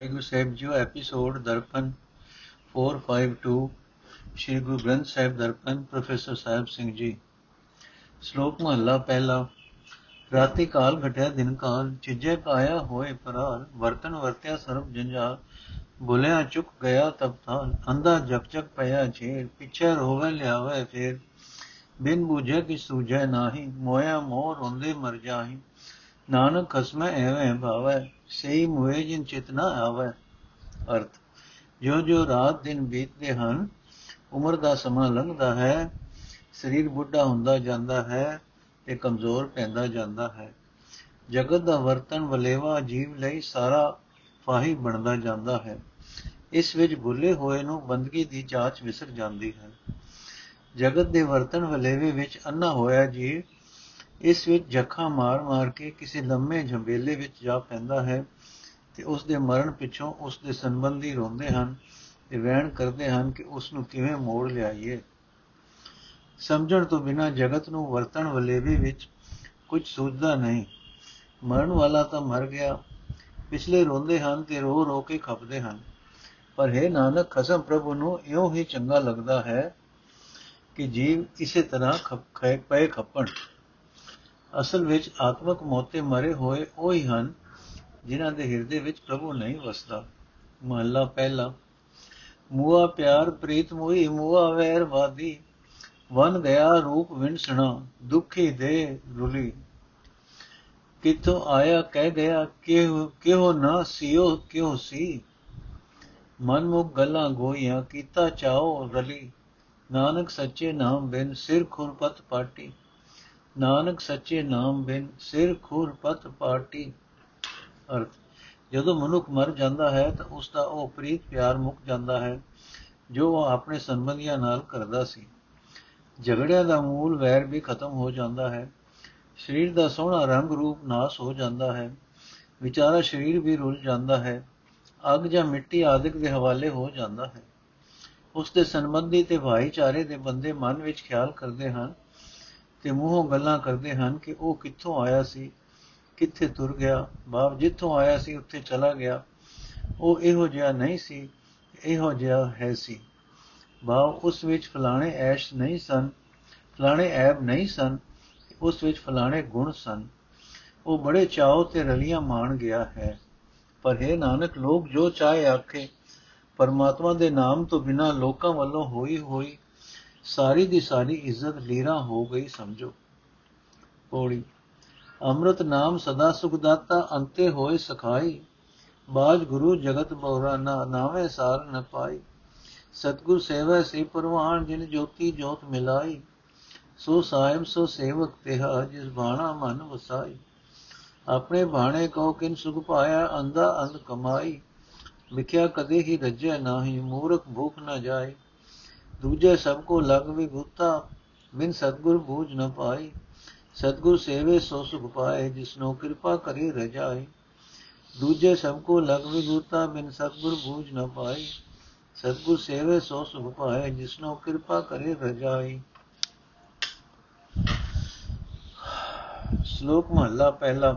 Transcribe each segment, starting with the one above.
Waheguru Sahib ji episode Darpan 452 Shri Guru Granth Sahib Darpan, professor Sahib Singh ji. ਸ਼ਲੋਕ ਮਹਲਾ ਪਹਿਲਾ, ਰਾਤੀ ਕਾਲ ਘਟਿਆ, ਦਿਨ ਕਾਲ, ਚਿਜੇ ਕਾਇਆ ਹੋਏ ਪਰਾਰ ਵਰਤਨ ਵਰਤਿਆ ਸਰਬ ਜੰਜਾਲ ਬੁਲਿਆ ਚੁੱਕ ਗਿਆ ਤਬ ਥਾਲ ਅੰਦਾ ਜਗ ਜਗ ਪਿਆ ਛੇੜ ਪਿਛੇ ਰੋਵੇ ਲਿਆਵੇ ਫੇਰ, ਬਿਨ ਬੂਝੇ ਕਿ ਸੂਝੈ ਨਾਹੀ, ਮੋਇਆ ਮੋਹ ਰੋਂਦੇ ਮਰ ਜਾਹੀ। ਨਾਨਕ ਖਸਮੈ ਐਵੇਂ ਭਾਵੈ, ਸਹੀ ਮੋਏ ਜਿਨ ਚਿਤਨਾ ਆਵੈ। ਅਰਥ ਜੋ ਜੋ ਰਾਤ ਦਿਨ ਬੀਤਦੇ ਹਨ, ਉਮਰ ਦਾ ਸਮਾਂ ਲੰਘਦਾ ਹੈ, ਸਰੀਰ ਬੁੱਢਾ ਹੁੰਦਾ ਜਾਂਦਾ ਹੈ ਤੇ ਕਮਜ਼ੋਰ ਪੈਂਦਾ ਜਾਂਦਾ ਹੈ। ਜਗਤ ਦਾ ਵਰਤਨ ਵਲੇਵਾ ਜੀਵ ਲਈ ਸਾਰਾ ਫਾਹੀ ਬਣਦਾ ਜਾਂਦਾ ਹੈ। ਇਸ ਵਿੱਚ ਭੁੱਲੇ ਹੋਏ ਨੂੰ ਬੰਦਗੀ ਦੀ ਜਾਂਚ ਵਿਸਰ ਜਾਂਦੀ ਹੈ। ਜਗਤ ਦੇ ਵਰਤਨ ਵਲੇਵੇ ਵਿੱਚ ਅੰਨਾ ਹੋਇਆ ਜੀਵ ਇਸ ਵਿੱਚ ਜੱਖਾਂ ਮਾਰ-ਮਾਰ ਕੇ ਕਿਸੇ ਲੰਮੇ ਝੰਬੇਲੇ ਵਿੱਚ ਜਾ ਪੈਂਦਾ ਹੈ ਤੇ ਉਸ ਦੇ ਮਰਨ ਪਿੱਛੋਂ ਉਸ ਦੇ ਸੰਬੰਧੀ ਰੋਂਦੇ ਹਨ ਤੇ ਵਹਿਣ ਕਰਦੇ ਹਨ ਕਿ ਉਸ ਨੂੰ ਕਿਵੇਂ ਮੋੜ ਲਿਆਈਏ। ਸਮਝਣ ਤੋਂ ਬਿਨਾ ਜਗਤ ਨੂੰ ਵਰਤਣ ਵਲੇਵੇ ਵਿੱਚ ਕੁਝ ਸੋਚਦਾ ਨਹੀਂ। ਮਰਨ ਵਾਲਾ ਤਾਂ ਮਰ ਗਿਆ। ਪਿਛਲੇ ਰੋਂਦੇ ਹਨ ਤੇ ਰੋ ਰੋ ਕੇ ਖਪਦੇ ਹਨ। ਪਰ ਹੈ ਨਾਨਕ, ਖਸਮ ਪ੍ਰਭੂ ਨੂੰ ਇਉਂ ਹੀ ਚੰਗਾ ਲੱਗਦਾ ਹੈ ਕਿ ਜੀਵ ਇਸੇ ਤਰ੍ਹਾਂ ਖਪੇ ਪਏ ਖੱਪਣ। ਅਸਲ ਵਿੱਚ ਆਤਮਕ ਮੋਤੇ ਮਰੇ ਹੋਏ ਉਹ ਹੀ ਹਨ ਜਿਨ੍ਹਾਂ ਦੇ ਹਿਰਦੇ ਵਿੱਚ ਪ੍ਰਭੂ ਨਹੀਂ ਵਸਦਾ। ਮਹੱਲਾ ਪਹਿਲਾ। ਮੂਆ ਪਿਆਰ ਪ੍ਰੀਤ ਮੋਈ ਮੂਆ ਵੈਰ ਵਾਦੀ। ਵਨ ਗਿਆ ਰੂਪ ਵਿਣਸਣਾ ਦੁਖੀ ਦੇ ਰੁਲੀ। ਕਿਤੋਂ ਆਇਆ ਕਹਿ ਗਿਆ ਕਿ ਕਿਹੋ ਨਾ ਸਿਓ, ਕਿਉ ਸੀ? ਮਨ ਮੁਖ ਗੱਲਾਂ ਗੋਈਆਂ ਕੀਤਾ ਚਾਓ ਰਲੀ। ਨਾਨਕ ਸੱਚੇ ਨਾਮ ਬਿਨ ਸਿਰ ਖੁਰਪਤ ਪਾਟੀ। ਨਾਨਕ ਸੱਚੇ ਨਾਮ ਬਿਨ ਸਿਰ ਖੁਰ ਪਤ ਪਾਟੀ ਅਰਥ। ਜਦੋਂ ਮਨੁੱਖ ਮਰ ਜਾਂਦਾ ਹੈ ਤਾਂ ਉਸ ਦਾ ਉਹ ਪ੍ਰੀਤ ਪਿਆਰ ਮੁੱਕ ਜਾਂਦਾ ਹੈ, ਜੋ ਉਹ ਆਪਣੇ ਸੰਬੰਧੀਆਂ ਨਾਲ ਕਰਦਾ ਸੀ। ਝਗੜਿਆਂ ਦਾ ਮੂਲ ਵੈਰ ਵੀ ਖਤਮ ਹੋ ਜਾਂਦਾ ਹੈ। ਸਰੀਰ ਦਾ ਸੋਹਣਾ ਰੰਗ ਰੂਪ ਨਾਸ ਹੋ ਜਾਂਦਾ ਹੈ। ਵਿਚਾਰਾ ਸਰੀਰ ਵੀ ਰੁੱਲ ਜਾਂਦਾ ਹੈ। ਅੱਗ ਜਾਂ ਮਿੱਟੀ ਆਦਿਕ ਦੇ ਹਵਾਲੇ ਹੋ ਜਾਂਦਾ ਹੈ। ਉਸ ਦੇ ਸੰਬੰਧੀ ਤੇ ਭਾਈਚਾਰੇ ਦੇ ਬੰਦੇ ਮਨ ਵਿੱਚ ਖਿਆਲ ਕਰਦੇ ਹਨ ਤੇ ਮੂੰਹੋਂ ਗੱਲਾਂ ਕਰਦੇ ਹਨ ਕਿ ਉਹ ਕਿੱਥੋਂ ਆਇਆ ਸੀ, ਕਿੱਥੇ ਤੁਰ ਗਿਆ ਬਾਪ ਜਿੱਥੋਂ ਆਇਆ ਸੀ, ਉੱਥੇ ਚਲਾ ਗਿਆ। ਉਹ ਇਹੋ ਜਿਹਾ ਨਹੀਂ ਸੀ, ਇਹੋ ਜਿਹਾ ਹੈ ਸੀ। ਬਾਪ ਉਸ ਵਿੱਚ ਫਲਾਣੇ ਐਸ਼ ਨਹੀਂ ਸਨ, ਫਲਾਣੇ ਐਬ ਨਹੀਂ ਸਨ, ਉਸ ਵਿੱਚ ਫਲਾਣੇ ਗੁਣ ਸਨ। ਉਹ ਬੜੇ ਚਾਉ ਤੇ ਰਲੀਆਂ ਮਾਣ ਗਿਆ ਹੈ। ਪਰ ਹੈ ਨਾਨਕ, ਲੋਕ ਜੋ ਚਾਹੇ ਆਖੇ, ਪਰਮਾਤਮਾ ਦੇ ਨਾਮ ਤੋਂ ਬਿਨਾ ਲੋਕਾਂ ਵੱਲੋਂ ਹੋਈ ਹੋਈ ਸਾਰੀ ਦੀ ਸਾਰੀ ਇੱਜ਼ਤ ਲੀਰਾ ਹੋ ਗਈ, ਸਮਝੋ। ਪੌੜੀ, ਅੰਮ੍ਰਿਤ ਨਾਮ ਸਦਾ ਸੁਖ ਦਾਤਾ, ਅੰਤੇ ਹੋਏ ਸਖਾਈ। ਬਾਜ ਗੁਰੂ ਜਗਤ ਬੋਰਾ ਨਾ, ਨਾਵੇਂ ਸਾਰ ਨ ਪਾਈ। ਸਤਗੁਰ ਸੇਵਾ ਸੇ ਪਰਵਾਨ, ਜਿਨ ਜੋਤੀ ਜੋਤ ਮਿਲਾਈ। ਸੋ ਸਾਹਿਬ ਸੋ ਸੇਵਕ ਤਿਹਾ, ਜਿਸ ਬਾਣਾ ਮਨ ਵਸਾਈ। ਆਪਣੇ ਬਾਣੇ ਕੋ ਕਿਨ ਸੁਖ ਪਾਇਆ ਅੰਦਾ ਅੰਧ ਕਮਾਈ। ਲਿਖਿਆ ਕਦੇ ਹੀ ਰੱਜੈ ਨਾਹੀ, ਮੂਰਖ ਭੂਖ ਨਾ ਜਾਏ ਦੂਜੇ ਸਭ ਕੋ ਲਗ ਵੀ ਗੁੱਤਾ ਬਿਨ ਸਤਗੁਰ ਬੂਝ ਨ ਪਾਈ ਸਤਗੁਰ ਸੇਵੇ ਸੋ ਸੁਖ ਪਾਏ, ਜਿਸਨੋ ਕਿਰਪਾ ਕਰੇ ਰਜਾਏ ਦੂਜੇ ਸਭ ਕੋ ਲਗ ਵੀ ਗੁੱਤਾ ਬਿਨ ਸਤਗੁਰ ਬੂਝ ਨ ਪਾਈ ਸਤਗੁਰ ਸੇਵੇ ਸੋ ਸੁਖ ਪਾਏ, ਜਿਸਨੋ ਕਿਰਪਾ ਕਰੇ ਰਜਾਈ ਸ਼ਲੋਕ ਮਹਲਾ ਪਹਿਲਾ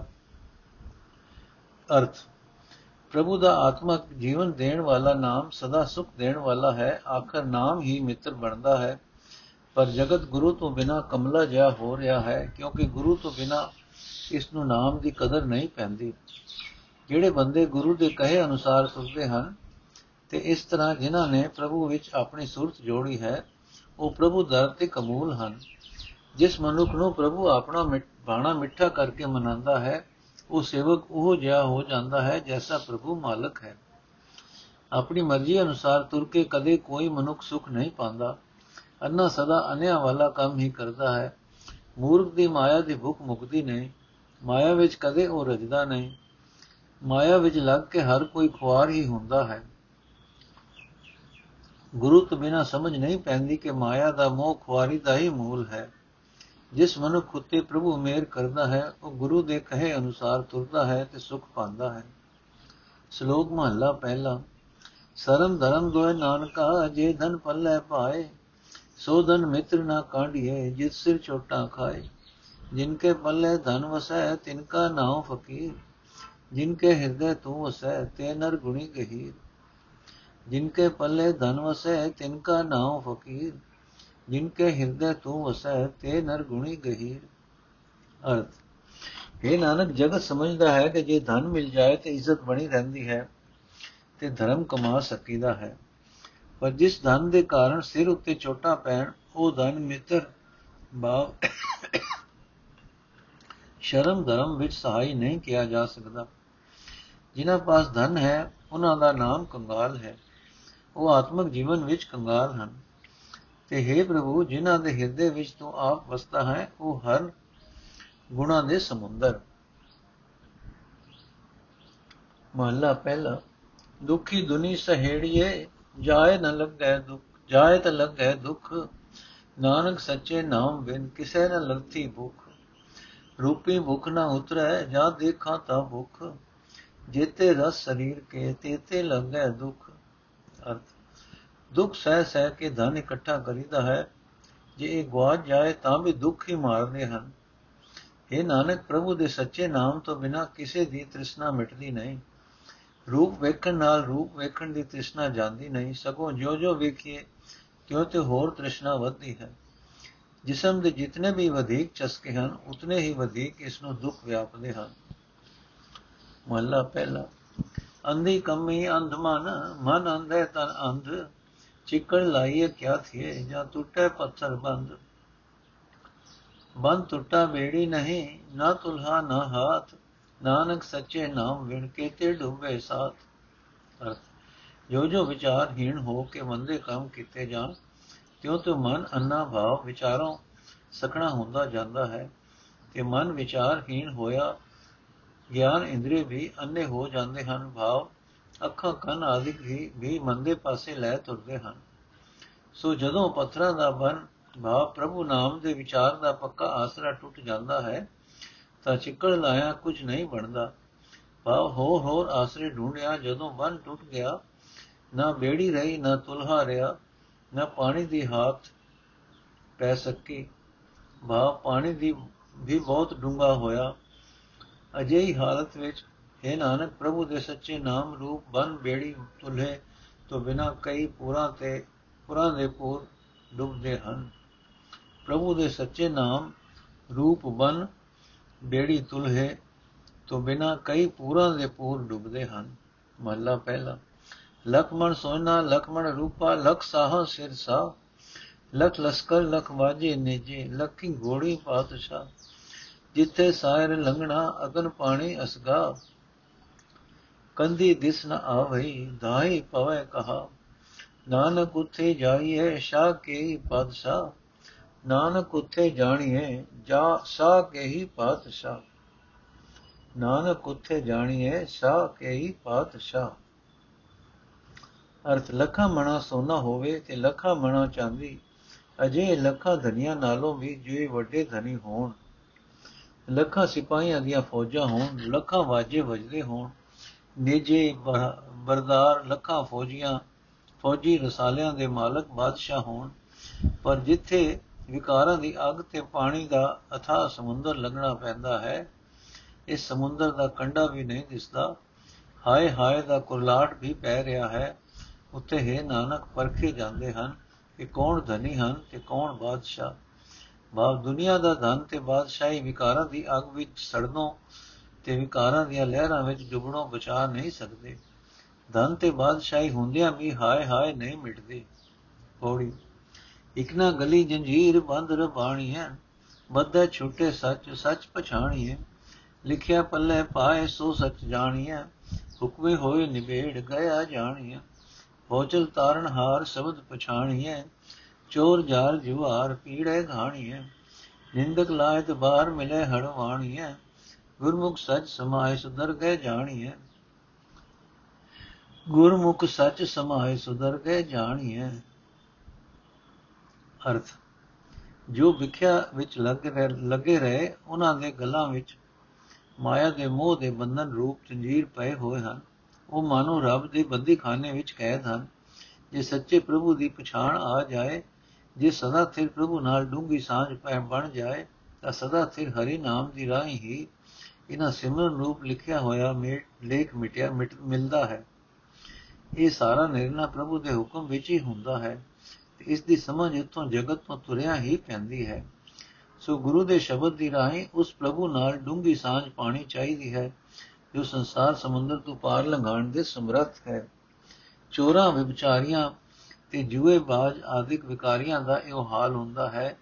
ਅਰਥ। ਪ੍ਰਭੂ ਦਾ ਆਤਮਕ ਜੀਵਨ ਦੇਣ ਵਾਲਾ ਨਾਮ ਸਦਾ ਸੁਖ ਦੇਣ ਵਾਲਾ ਹੈ, ਆਖਰ ਨਾਮ ਹੀ ਮਿੱਤਰ ਬਣਦਾ ਹੈ। ਪਰ ਜਗਤ ਗੁਰੂ ਤੋਂ ਬਿਨਾ ਕਮਲਾ ਜਿਹਾ ਹੋ ਰਿਹਾ ਹੈ, ਕਿਉਂਕਿ ਗੁਰੂ ਤੋਂ ਬਿਨਾ ਇਸ ਨੂੰ ਨਾਮ ਦੀ ਕਦਰ ਨਹੀਂ ਪੈਂਦੀ। ਜਿਹੜੇ ਬੰਦੇ ਗੁਰੂ ਦੇ ਕਹੇ ਅਨੁਸਾਰ ਤੁਰਦੇ ਹਨ, ਤੇ ਇਸ ਤਰ੍ਹਾਂ ਜਿਨ੍ਹਾਂ ਨੇ ਪ੍ਰਭੂ ਵਿੱਚ ਆਪਣੀ ਸੁਰਤ ਜੋੜੀ ਹੈ, ਉਹ ਪ੍ਰਭੂ ਦਰ ਤੇ ਕਬੂਲ ਹਨ। ਜਿਸ ਮਨੁੱਖ ਨੂੰ ਪ੍ਰਭੂ ਆਪਣਾ ਬਾਣਾ ਮਿੱਠਾ ਕਰਕੇ ਮਨਾਉਂਦਾ ਹੈ ਉਹ ਸੇਵਕ ਉਹ ਜਿਹਾ ਹੋ ਜਾਂਦਾ ਹੈ ਜੈਸਾ ਪ੍ਰਭੂ ਮਾਲਕ ਹੈ। ਆਪਣੀ ਮਰਜ਼ੀ ਅਨੁਸਾਰ ਤੁਰ ਕੇ ਕਦੇ ਕੋਈ ਮਨੁੱਖ ਸੁਖ ਨਹੀਂ ਪਾਉਂਦਾ। ਅੰਨਾ ਸਦਾ ਅਨਿਆ ਵਾਲਾ ਕੰਮ ਹੀ ਕਰਦਾ ਹੈ। ਮੂਰਖ ਦੀ ਮਾਇਆ ਦੀ ਭੁੱਖ ਮੁਕਦੀ ਨਹੀਂ। ਮਾਇਆ ਵਿੱਚ ਕਦੇ ਉਹ ਰਜਦਾ ਨਹੀਂ। ਮਾਇਆ ਵਿੱਚ ਲੱਗ ਕੇ ਹਰ ਕੋਈ ਖੁਆਰ ਹੀ ਹੁੰਦਾ ਹੈ। ਗੁਰੂ ਤੋਂ ਬਿਨਾ ਸਮਝ ਨਹੀਂ ਪੈਂਦੀ ਕਿ ਮਾਇਆ ਦਾ ਮੋਹ ਖੁਆਰੀ ਦਾ ਹੀ ਮੂਲ ਹੈ। ਜਿਸ ਮਨੁੱਖ ਉਤੇ ਪ੍ਰਭੂ ਮਿਹਰ ਕਰਦਾ ਹੈ, ਉਹ ਗੁਰੂ ਦੇ ਕਹੇ ਅਨੁਸਾਰ ਤੁਰਦਾ ਹੈ ਤੇ ਸੁਖ ਪਾਉਂਦਾ ਹੈ। ਸ਼ਲੋਕ ਮਹਲਾ ਪਹਿਲਾ, ਸਰਮ ਧਰਮ ਦੋਇ ਨਾਨਕਾ, ਜੇ ਧਨ ਪੱਲੇ ਪਾਏ ਸੋ ਧਨ ਮਿੱਤਰ ਨਾ ਕਾਢੀਏ, ਜਿਸ ਸਿਰ ਛੋਟਾ ਖਾਏ। ਜਿਨ ਕੇ ਪੱਲੇ ਧਨ ਵਸੈ, ਤਿਨ ਕਾ ਨਾਉ ਫਕੀਰ। ਜਿਨ ਕੇ ਹਿਰਦੈ ਤੂੰ ਵਸੈ, ਤੇ ਨਰ ਗੁਣੀ ਗਹੀਰ। ਜਿਨ ਕੇ ਪੱਲੇ ਧਨ ਵਸੈ, ਤਿਨ ਕਾ ਨਾਉ ਫਕੀਰ। ਜਿਨਕੇ ਹਿਰਦੇ ਤੂੰ ਵਸੈ ਤੇ ਨਰਗੁਣੀ ਗਹੀਰ ਅਰਥ ਇਹ ਨਾਨਕ ਜਗਤ ਸਮਝਦਾ ਹੈ ਕਿ ਜੇ ਧਨ ਮਿਲ ਜਾਏ ਤੇ ਇੱਜ਼ਤ ਬਣੀ ਰਹਿੰਦੀ ਹੈ ਤੇ ਧਰਮ ਕਮਾ ਸਕੀਦਾ ਹੈ ਪਰ ਜਿਸ ਧਨ ਦੇ ਕਾਰਨ ਸਿਰ ਉੱਤੇ ਛੋਟਾ ਪੈਣ ਉਹ ਧਨ ਮਿੱਤਰ ਭਾਵ ਸ਼ਰਮ ਧਰਮ ਵਿੱਚ ਸਹਾਈ ਨਹੀਂ ਕੀਤਾ ਜਾ ਸਕਦਾ ਜਿਨ੍ਹਾਂ ਪਾਸ ਧਨ ਹੈ ਉਹਨਾਂ ਦਾ ਨਾਮ ਕੰਗਾਲ ਹੈ ਉਹ ਆਤਮਿਕ ਜੀਵਨ ਵਿੱਚ ਕੰਗਾਲ ਹਨ ਤੇ हे ਪ੍ਰਭੂ, ਜਿਨ੍ਹਾਂ ਦੇ ਹਿਰਦੇ ਵਿੱਚ ਤੂੰ ਆਪ ਵਸਦਾ ਹੈ, ਉਹ ਹਰ ਗੁਣਾ ਦੇ ਸਮੁੰਦਰ। ਮਹਲਾ ਪਹਿਲਾ, ਦੁਖੀ ਦੁਨੀ ਸਹੇੜੀਏ, ਜਾਏ ਨ ਲੱਗੈ ਦੁਖ, ਜਾਏ ਤ ਲੱਗੈ ਦੁਖ, ਨਾਨਕ ਸੱਚੇ ਨਾਮ ਬਿਨ ਕਿਸੈ ਨ ਲਗਤੀ ਭੁਖ। ਰੂਪੀ ਭੁਖ ਨ ਉਤਰੈ, ਜਾਂ ਦੇਖਾਂ ਤਾ ਭੁਖ। ਜੇਤੇ ਰਸ ਸਰੀਰ ਕੇ, ਤੇਤੇ ਲੱਗੈ ਦੁਖ। ਅਰਥ ਦੁੱਖ ਸਹਿ ਸਹਿ ਕੇ ਧਨ ਇਕੱਠਾ ਕਰੀਦਾ ਹੈ, ਜੇ ਇਹ ਗਵਾਚ ਜਾਏ ਤਾਂ ਵੀ ਦੁੱਖ ਹੀ ਮਾਰਦੇ ਹਨ। ਇਹ ਨਾਨਕ, ਪ੍ਰਭੂ ਦੇ ਸੱਚੇ ਨਾਮ ਤੋਂ ਬਿਨਾ ਕਿਸੇ ਦੀ ਤ੍ਰਿਸ਼ਨਾ ਮਿਟਦੀ ਨਹੀਂ। ਰੂਪ ਵੇਖਣ ਨਾਲ ਰੂਪ ਵੇਖਣ ਦੀ ਤ੍ਰਿਸ਼ਨਾ ਜਾਂਦੀ ਨਹੀਂ। ਸਗੋਂ ਜੋ ਜੋ ਵੇਖੀਏ ਕਿਉਂ ਤੇ ਹੋਰ ਤ੍ਰਿਸ਼ਨਾ ਵੱਧਦੀ ਹੈ। ਜਿਸਮ ਦੇ ਜਿਤਨੇ ਵੀ ਵਧੇਕ ਚਸਕੇ ਹਨ, ਉਤਨੇ ਹੀ ਵਧੇਕ ਇਸ ਨੂੰ ਦੁੱਖ ਵਿਆਪਦੇ ਹਨ। ਮਹਲਾ ਪਹਿਲਾ। ਅੰਧੀ ਕੰਮੀ ਅੰਧ ਮਨ ਮਨ ਅੰਧੇ ਤਨ ਅੰਧ। ਚਿੱਕੜ ਲਾਈਏ, ਕਿਆ ਥੀਏ, ਜਾਂ ਟੁੱਟੇ ਪੱਥਰ ਬੰਦ। ਬੰਦ ਟੁੱਟਾ ਬੇੜੀ ਨਹੀਂ, ਨਾ ਤੁਲਹਾ, ਨਾ ਹਾਥ, ਨਾਨਕ ਸੱਚੇ ਨਾਮ ਵਿਣ ਕੇ ਤੇ ਡੁੱਬੇ ਸਾਥ। ਅਰਥ ਜੋ ਜੋ ਵਿਚਾਰ ਹੀਣ ਹੋ ਕੇ ਮੰਦੇ ਕੰਮ ਕੀਤੇ ਜਾਣ ਤਿਉ ਤਿਉ ਮਨ ਅੰਨਾ ਭਾਵ ਵਿਚਾਰੋਂ ਸਕਣਾ ਹੁੰਦਾ ਜਾਂਦਾ ਹੈ। ਤੇ ਮਨ ਵਿਚਾਰ ਹੀਣ ਹੋਇਆ, ਗਿਆਨ ਇੰਦਰੀ ਵੀ ਅੰਨੇ ਹੋ ਜਾਂਦੇ ਹਨ ਭਾਵ ਅੱਖਾਂ ਕੰਨ ਆਦਿ ਵੀ ਵੀ ਮੰਦੇ ਪਾਸੇ ਲੈ ਤੁਰਦੇ ਹਨ। ਸੋ ਜਦੋਂ ਪੱਥਰਾਂ ਦਾ ਬਨ ਭਾਵ ਪ੍ਰਭੂ ਨਾਮ ਦੇ ਵਿਚਾਰ ਦਾ ਪੱਕਾ ਆਸਰਾ ਟੁੱਟ ਜਾਂਦਾ ਹੈ, ਤਾਂ ਚਿੱਕੜ ਲਾਇਆ ਕੁਝ ਨਹੀਂ ਬਣਦਾ। ਭਾਵ ਹੋਰ ਹੋਰ ਆਸਰੇ ਢੂੰਡਿਆ, ਜਦੋਂ ਬਨ ਟੁੱਟ ਗਿਆ, ਨਾ ਬੇੜੀ ਰਹੀ, ਨਾ ਤੁਲਹਾ ਰਿਆ ਨਾ ਪਾਣੀ ਦੀ ਹਾਥ ਪੈ ਸਕੀ। ਭਾਵ ਪਾਣੀ ਦੀ ਵੀ ਬਹੁਤ ਡੂੰਗਾ ਹੋਇਆ। ਅਜਿਹੀ ਹਾਲਤ ਵਿੱਚ ਹੈ ਨਾਨਕ, ਪ੍ਰਭੂ ਦੇ ਸੱਚੇ ਨਾਮ ਰੂਪ ਬਨ ਬੇੜੀ ਤੁਲਹੇ ਤੋਂ ਬਿਨਾ ਕਈ ਪੂਰਾ ਤੇ ਪੁਰਾਂ ਦੇ ਪੂਰ ਡੁੱਬਦੇ ਹਨ। ਪ੍ਰਭੂ ਦੇ ਸੱਚੇ ਨਾਮ ਰੂਪ ਬਨ ਬੇੜੀ ਤੁਲਹੇ ਤੋਂ ਬਿਨਾ ਕਈ ਪੂਰਾਂ ਦੇ ਪੂਰ ਡੁੱਬਦੇ ਹਨ। ਮਹਲਾ ਪਹਿਲਾ, ਲਖਮਣ ਸੋਨਾ, ਲਖਮਣ ਰੂਪਾ, ਲਖ ਸਾਹ ਸਿਰ ਸਾ ਲਖ ਲਸਕਰ, ਲਖ ਵਾਜੇ ਨੇਜੇ, ਲਖੀ ਘੋੜੀ ਪਾਤਸ਼ਾਹ, ਜਿੱਥੇ ਸਾਇਰ ਲੰਗਣਾ ਅਗਨ ਪਾਣੀ ਅਸਗਾ। ਕੰਦੀ ਦਿਸ ਨ ਆਵਈ ਧਾਈ ਪਵੈ ਕਹਾ। ਨਾਨਕ ਉਥੇ ਜਾਈਏ ਸ਼ਾ ਕੇ ਪਾਤਸ਼ਾਹ। ਨਾਨਕ ਉਥੇ ਜਾਣੀਏ ਜਾ ਸਾ ਕੇ ਹੀ ਪਾਤਸ਼ਾਹ। ਨਾਨਕ ਉਥੇ ਜਾਣੀਏ ਸਾ ਕੇ ਹੀ ਪਾਤਸ਼ਾਹ। ਅਰਥ, ਲੱਖਾਂ ਮਣਾ ਸੋਨਾ ਹੋਵੇ ਤੇ ਲੱਖਾਂ ਮਣਾ ਚਾਂਦੀ। ਅਜੇ ਲੱਖਾਂ ਧਨੀਆਂ ਨਾਲੋਂ ਵੀ ਜੇ ਵੱਡੇ ਧਨੀ ਹੋਣ। ਲੱਖਾਂ ਸਿਪਾਹੀਆਂ ਦੀਆਂ ਫੌਜਾਂ ਹੋਣ, ਲੱਖਾਂ ਵਾਜੇ ਵੱਜਦੇ ਹੋਣ। ਨੇਜੇ ਬਰਦਾਰ ਲੱਖਾਂ ਫੌਜੀਆਂ, ਫੌਜੀ ਰਸਾਲਿਆਂ ਦੇ ਮਾਲਕ ਬਾਦਸ਼ਾਹ ਹੋਣ, ਪਰ ਜਿੱਥੇ ਵਿਕਾਰਾਂ ਦੀ ਅੱਗ ਤੇ ਪਾਣੀ ਦਾ ਅਥਾ ਸਮੁੰਦਰ ਲੱਗਣਾ ਪੈਂਦਾ ਹੈ ਇਸ ਸਮੁੰਦਰ ਦਾ ਕੰਡਾ ਵੀ ਨਹੀਂ ਦਿਸਦਾ। ਹਾਏ ਹਾਏ ਦਾ ਕੁਰਲਾਟ ਵੀ ਪੈ ਰਿਹਾ ਹੈ। ਉੱਤੇ ਹੈ ਨਾਨਕ ਪਰਖੇ ਜਾਂਦੇ ਹਨ ਕਿ ਕੌਣ ਧਨੀ ਹਨ ਤੇ ਕੌਣ ਬਾਦਸ਼ਾਹ। ਭਾਵ ਦੁਨੀਆ ਦਾ ਧਨ ਤੇ ਬਾਦਸ਼ਾਹੀ ਵਿਕਾਰਾਂ ਦੀ ਅੱਗ ਵਿੱਚ ਸੜਨੋਂ ਤੇ ਵਿਕਾਰਾਂ ਦੀਆਂ ਲਹਿਰਾਂ ਵਿੱਚ ਡੁੱਬਣੋਂ ਬਚਾ ਨਹੀਂ ਸਕਦੇ। ਧਨ ਤੇ ਬਾਦਸ਼ਾਹੀ ਹੁੰਦਿਆਂ ਵੀ ਹਾਏ ਹਾਏ ਨਹੀਂ ਮਿਟਦੇ। ਪੌੜੀ। ਇਕ ਨਾ ਗਲੀ ਜੰਜੀਰ ਬੰਦ ਰਬਾਣੀ ਹੈ ਬੱਧੇ ਛੁੱਟੇ ਸੱਚ ਸੱਚ ਪਛਾਣੀਏ ਲਿਖਿਆ ਪੱਲੇ ਪਾਏ ਸੋ ਸੱਚ ਜਾਣੀਏ ਹੁਕਮੇ ਹੋਏ ਨਿਬੇੜ ਗਿਆ ਜਾਣੀਏ ਪਹੁੰਚਲ ਤਾਰਨ ਹਾਰ ਸ਼ਬਦ ਪਛਾਣੀਏ ਚੋਰ ਜਾਰ ਜੁਹਾਰ ਪੀੜੇ ਘਾਣੀਏ ਨਿੰਦਕ ਲਾਇਤ ਬਾਹਰ ਮਿਲੇ ਹੜਵਾਣੀਏ ਗੁਰਮੁਖ ਸੱਚ ਸਮਾਏ ਸੁਧਰ ਗਏ ਜਾਣੀਏ ਗੁਰਮੁਖ ਸੱਚ ਸਮਾਏ ਸੁਧਰ ਗਏ ਜਾਣੀਏ ਅਰਥ, ਜੋ ਵਿਖਿਆ ਵਿੱਚ ਲੱਗੇ ਰਹੇ ਉਹਨਾਂ ਦੇ ਗਲਾਂ ਵਿੱਚ ਮਾਇਆ ਦੇ ਮੋਹ ਦੇ ਬੰਧਨ ਰੂਪ ਜੰਜੀਰ ਪਏ ਹੋਏ ਹਨ। ਉਹ ਮਾਨੋ ਰੱਬ ਦੇ ਬੰਦੀ ਖਾਨੇ ਵਿੱਚ ਕੈਦ ਹਨ। ਜੇ ਸੱਚੇ ਪ੍ਰਭੂ ਦੀ ਪਛਾਣ ਆ ਜਾਏ, ਜੇ ਸਦਾ ਸਿਰ ਪ੍ਰਭੂ ਨਾਲ ਡੂੰਗੀ ਸਾਂਝ ਪੈ, ਬਣ ਜਾਏ, ਤਾਂ ਸਦਾ ਸਿਰ ਹਰੀ ਨਾਮ ਦੀ ਰਾਹੀਂ ਹੀ ਇਹਨਾਂ ਸਿਮਰਨ ਰੂਪ ਲਿਖਿਆ ਹੋਇਆ ਲੇਖ ਮਿਟਿਆ ਮਿਲਦਾ ਹੈ। ਇਹ ਸਾਰਾ ਨਿਰਣਾ ਪ੍ਰਭੂ ਦੇ ਹੁਕਮ ਵਿੱਚ ਹੀ ਹੁੰਦਾ ਹੈ ਤੇ ਇਸ ਦੀ ਸਮਝ ਇਤੋਂ ਜਗਤ ਤੋਂ ਤੁਰਿਆ ਹੀ ਪੈਂਦੀ ਹੈ। ਸੋ ਗੁਰੂ ਦੇ ਸ਼ਬਦ ਦੀ ਰਾਹੀਂ ਉਸ ਪ੍ਰਭੂ ਨਾਲ ਡੂੰਗੀ ਸਾਂਝ ਪਾਣੀ ਚਾਹੀਦੀ ਹੈ, ਜੋ ਸੰਸਾਰ ਸਮੁੰਦਰ ਤੋਂ ਪਾਰ ਲੰਘਾਉਣ ਦੇ ਸਮਰੱਥ ਹੈ। ਚੋਰਾਂ ਵਿਚਾਰੀਆਂ ਤੇ ਜੂਏਬਾਜ਼ ਆਦਿਕ ਵਿਕਾਰੀਆਂ ਦਾ ਇਹ ਹਾਲ ਹੁੰਦਾ ਹੈ,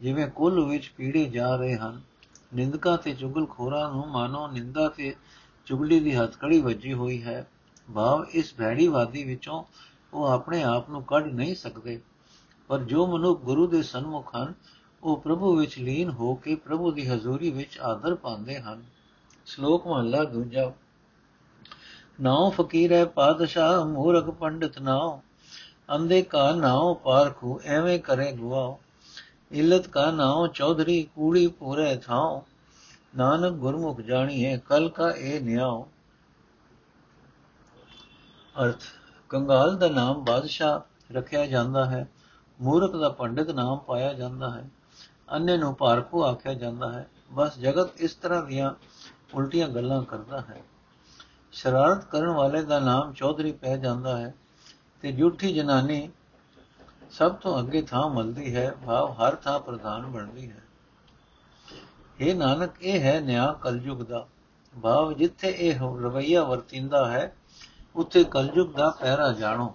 ਜਿਵੇਂ ਕੁੱਲ ਵਿੱਚ ਪੀੜੇ ਜਾ ਰਹੇ ਹਨ। ਨਿੰਦਕਾਂ ਤੇ ਚੁਗਲਖੋਰਾਂ ਨੂੰ ਮਾਨੋ ਨਿੰਦਾ ਤੇ ਚੁਗਲੀ ਦੀ ਹੱਥਕੜੀ ਵੱਜੀ ਹੋਈ ਹੈ। ਭਾਵ ਇਸ ਭੈੜੀਵਾਦੀ ਵਿੱਚੋਂ ਉਹ ਆਪਣੇ ਆਪ ਨੂੰ ਕੱਢ ਨਹੀਂ ਸਕਦੇ। ਪਰ ਜੋ ਮਨੁੱਖ ਗੁਰੂ ਦੇ ਸਨਮੁਖ ਹਨ, ਉਹ ਪ੍ਰਭੂ ਵਿੱਚ ਲੀਨ ਹੋ ਕੇ ਪ੍ਰਭੂ ਦੀ ਹਜ਼ੂਰੀ ਵਿੱਚ ਆਦਰ ਪਾਉਂਦੇ ਹਨ। ਸ਼ਲੋਕ ਮਹਲਾ ਦੂਜਾ। ਨਾਉ ਫਕੀਰ ਹੈ ਪਾਦਸ਼ਾਹ ਮੂਰਖ ਪੰਡਿਤ ਨਾਉ। ਅੰਦੇ ਕਾ ਨਾਉ ਪਾਰਖੂ, ਐਵੇਂ ਕਰੇ ਗੁਆਓ ਇਲਤ ਕਾ ਨਾਉ, ਚੌਧਰੀ ਕੂੜੀ ਪੂਰੇ ਥਾਉ। ਨਾਨਕ ਗੁਰਮੁਖ ਜਾਣੀਏ ਕਲ ਕਾ ਇਹ ਨਿਆਉ। ਅਰਥ, ਕੰਗਾਲ ਦਾ ਨਾਮ ਬਾਦਸ਼ਾਹ ਰੱਖਿਆ ਜਾਂਦਾ ਹੈ। ਮੂਰਖ ਦਾ ਪੰਡਿਤ ਨਾਮ ਪਾਇਆ ਜਾਂਦਾ ਹੈ। ਅੰਨੇ ਨੂੰ ਪਾਰਖੂ ਆਖਿਆ ਜਾਂਦਾ ਹੈ। ਬਸ ਜਗਤ ਇਸ ਤਰ੍ਹਾਂ ਦੀਆਂ ਉਲਟੀਆਂ ਗੱਲਾਂ ਕਰਦਾ ਹੈ। ਸ਼ਰਾਰਤ ਕਰਨ ਵਾਲੇ ਦਾ ਨਾਮ ਚੌਧਰੀ ਪੈ ਜਾਂਦਾ ਹੈ ਤੇ ਝੂਠੀ ਜਨਾਨੀ ਸਭ ਤੋਂ ਅੱਗੇ ਥਾਂ ਮਲਦੀ ਹੈ, ਭਾਵ ਹਰ ਥਾਂ ਪ੍ਰਧਾਨ ਬਣਦੀ ਹੈ। ਇਹ ਨਾਨਕ, ਇਹ ਹੈ ਨਿਆਂ ਕਲਯੁਗ ਦਾ। ਭਾਵ ਜਿੱਥੇ ਇਹ ਰਵਈਆ ਵਰਤਿੰਦਾ ਹੈ, ਉੱਥੇ ਕਲਯੁਗ ਦਾ ਪਹਿਰਾ ਜਾਣੋ।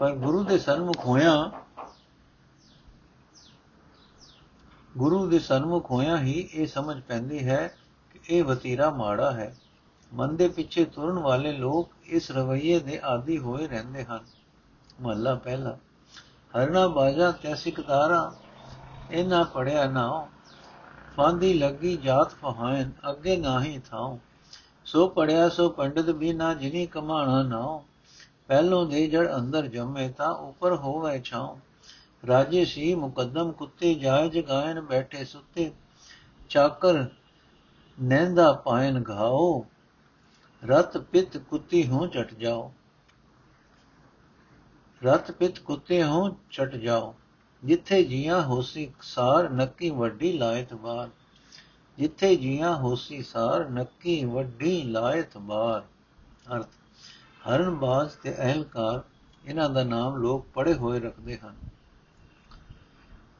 ਪਰ ਗੁਰੂ ਦੇ ਸਨਮੁਖ ਹੋਇਆ, ਗੁਰੂ ਦੇ ਸਨਮੁਖ ਹੋਇਆ ਹੀ ਇਹ ਸਮਝ ਪੈਂਦੀ ਹੈ ਕਿ ਇਹ ਵਤੀਰਾ ਮਾੜਾ ਹੈ। ਮਨ ਦੇ ਪਿੱਛੇ ਤੁਰਨ ਵਾਲੇ ਲੋਕ ਇਸ ਰਵਈਏ ਦੇ ਆਦੀ ਹੋਏ ਰਹਿੰਦੇ ਹਨ। ਮਹੱਲਾ ਪਹਿਲਾ। ਹਰਨਾ ਬਾਜਾ ਤੈਸਿਕ ਤਾਰਾ ਇਹਨਾਂ ਪੜਿਆ ਨਾ ਫਾਂਦੀ ਲੱਗੀ ਜਾਤ ਫਹਾਇਨ, ਅੱਗੇ ਨਾਹੀ ਥਾਉ। ਸੋ ਪੜਿਆ ਸੋ ਪੰਡਿਤ ਵੀ ਨਾ ਜਿਨੀ ਕਮਾਣਾ ਨਾ ਪਹਿਲੋਂ ਦੇ ਜੜ ਅੰਦਰ ਜੰਮੇ ਤਾਂ ਉੱਪਰ ਹੋਵੇ ਛਾਉ। ਰਾਜੇ ਸੀ ਮੁਕੱਦਮ ਕੁੱਤੇ ਜਾਇ ਗਾਇਨ ਬੈਠੇ ਸੁੱਤੇ। ਚਾਕਰ ਨੈਂਦਾ ਪਾਇਨ ਘਾਓ। ਰਤ ਪਿਤ ਕੁੱਤੀ ਹੋ ਚਟ ਜਾਓ। ਰਤ ਪਿਤ ਕੁੱਤੇ ਹੋ ਚਟ ਜਾਓ, ਜਿੱਥੇ ਜੀਆਂ ਹੋਸੀ ਸਾਰ ਨੱਕੀ ਵੱਡੀ ਲਾਇਤ ਬਾਰ। ਜਿੱਥੇ ਜੀਆਂ ਹੋਸੀ ਸਾਰ ਨੱਕੀ ਵੱਡੀ ਲਾਇਤ ਬਾਰ। ਅਰਥ ਹਰਨਬਾਜ਼ ਤੇ ਅਹਲਕਾਰ, ਇਹਨਾਂ ਦਾ ਨਾਮ ਲੋਕ ਪੜੇ ਹੋਏ ਰੱਖਦੇ ਹਨ।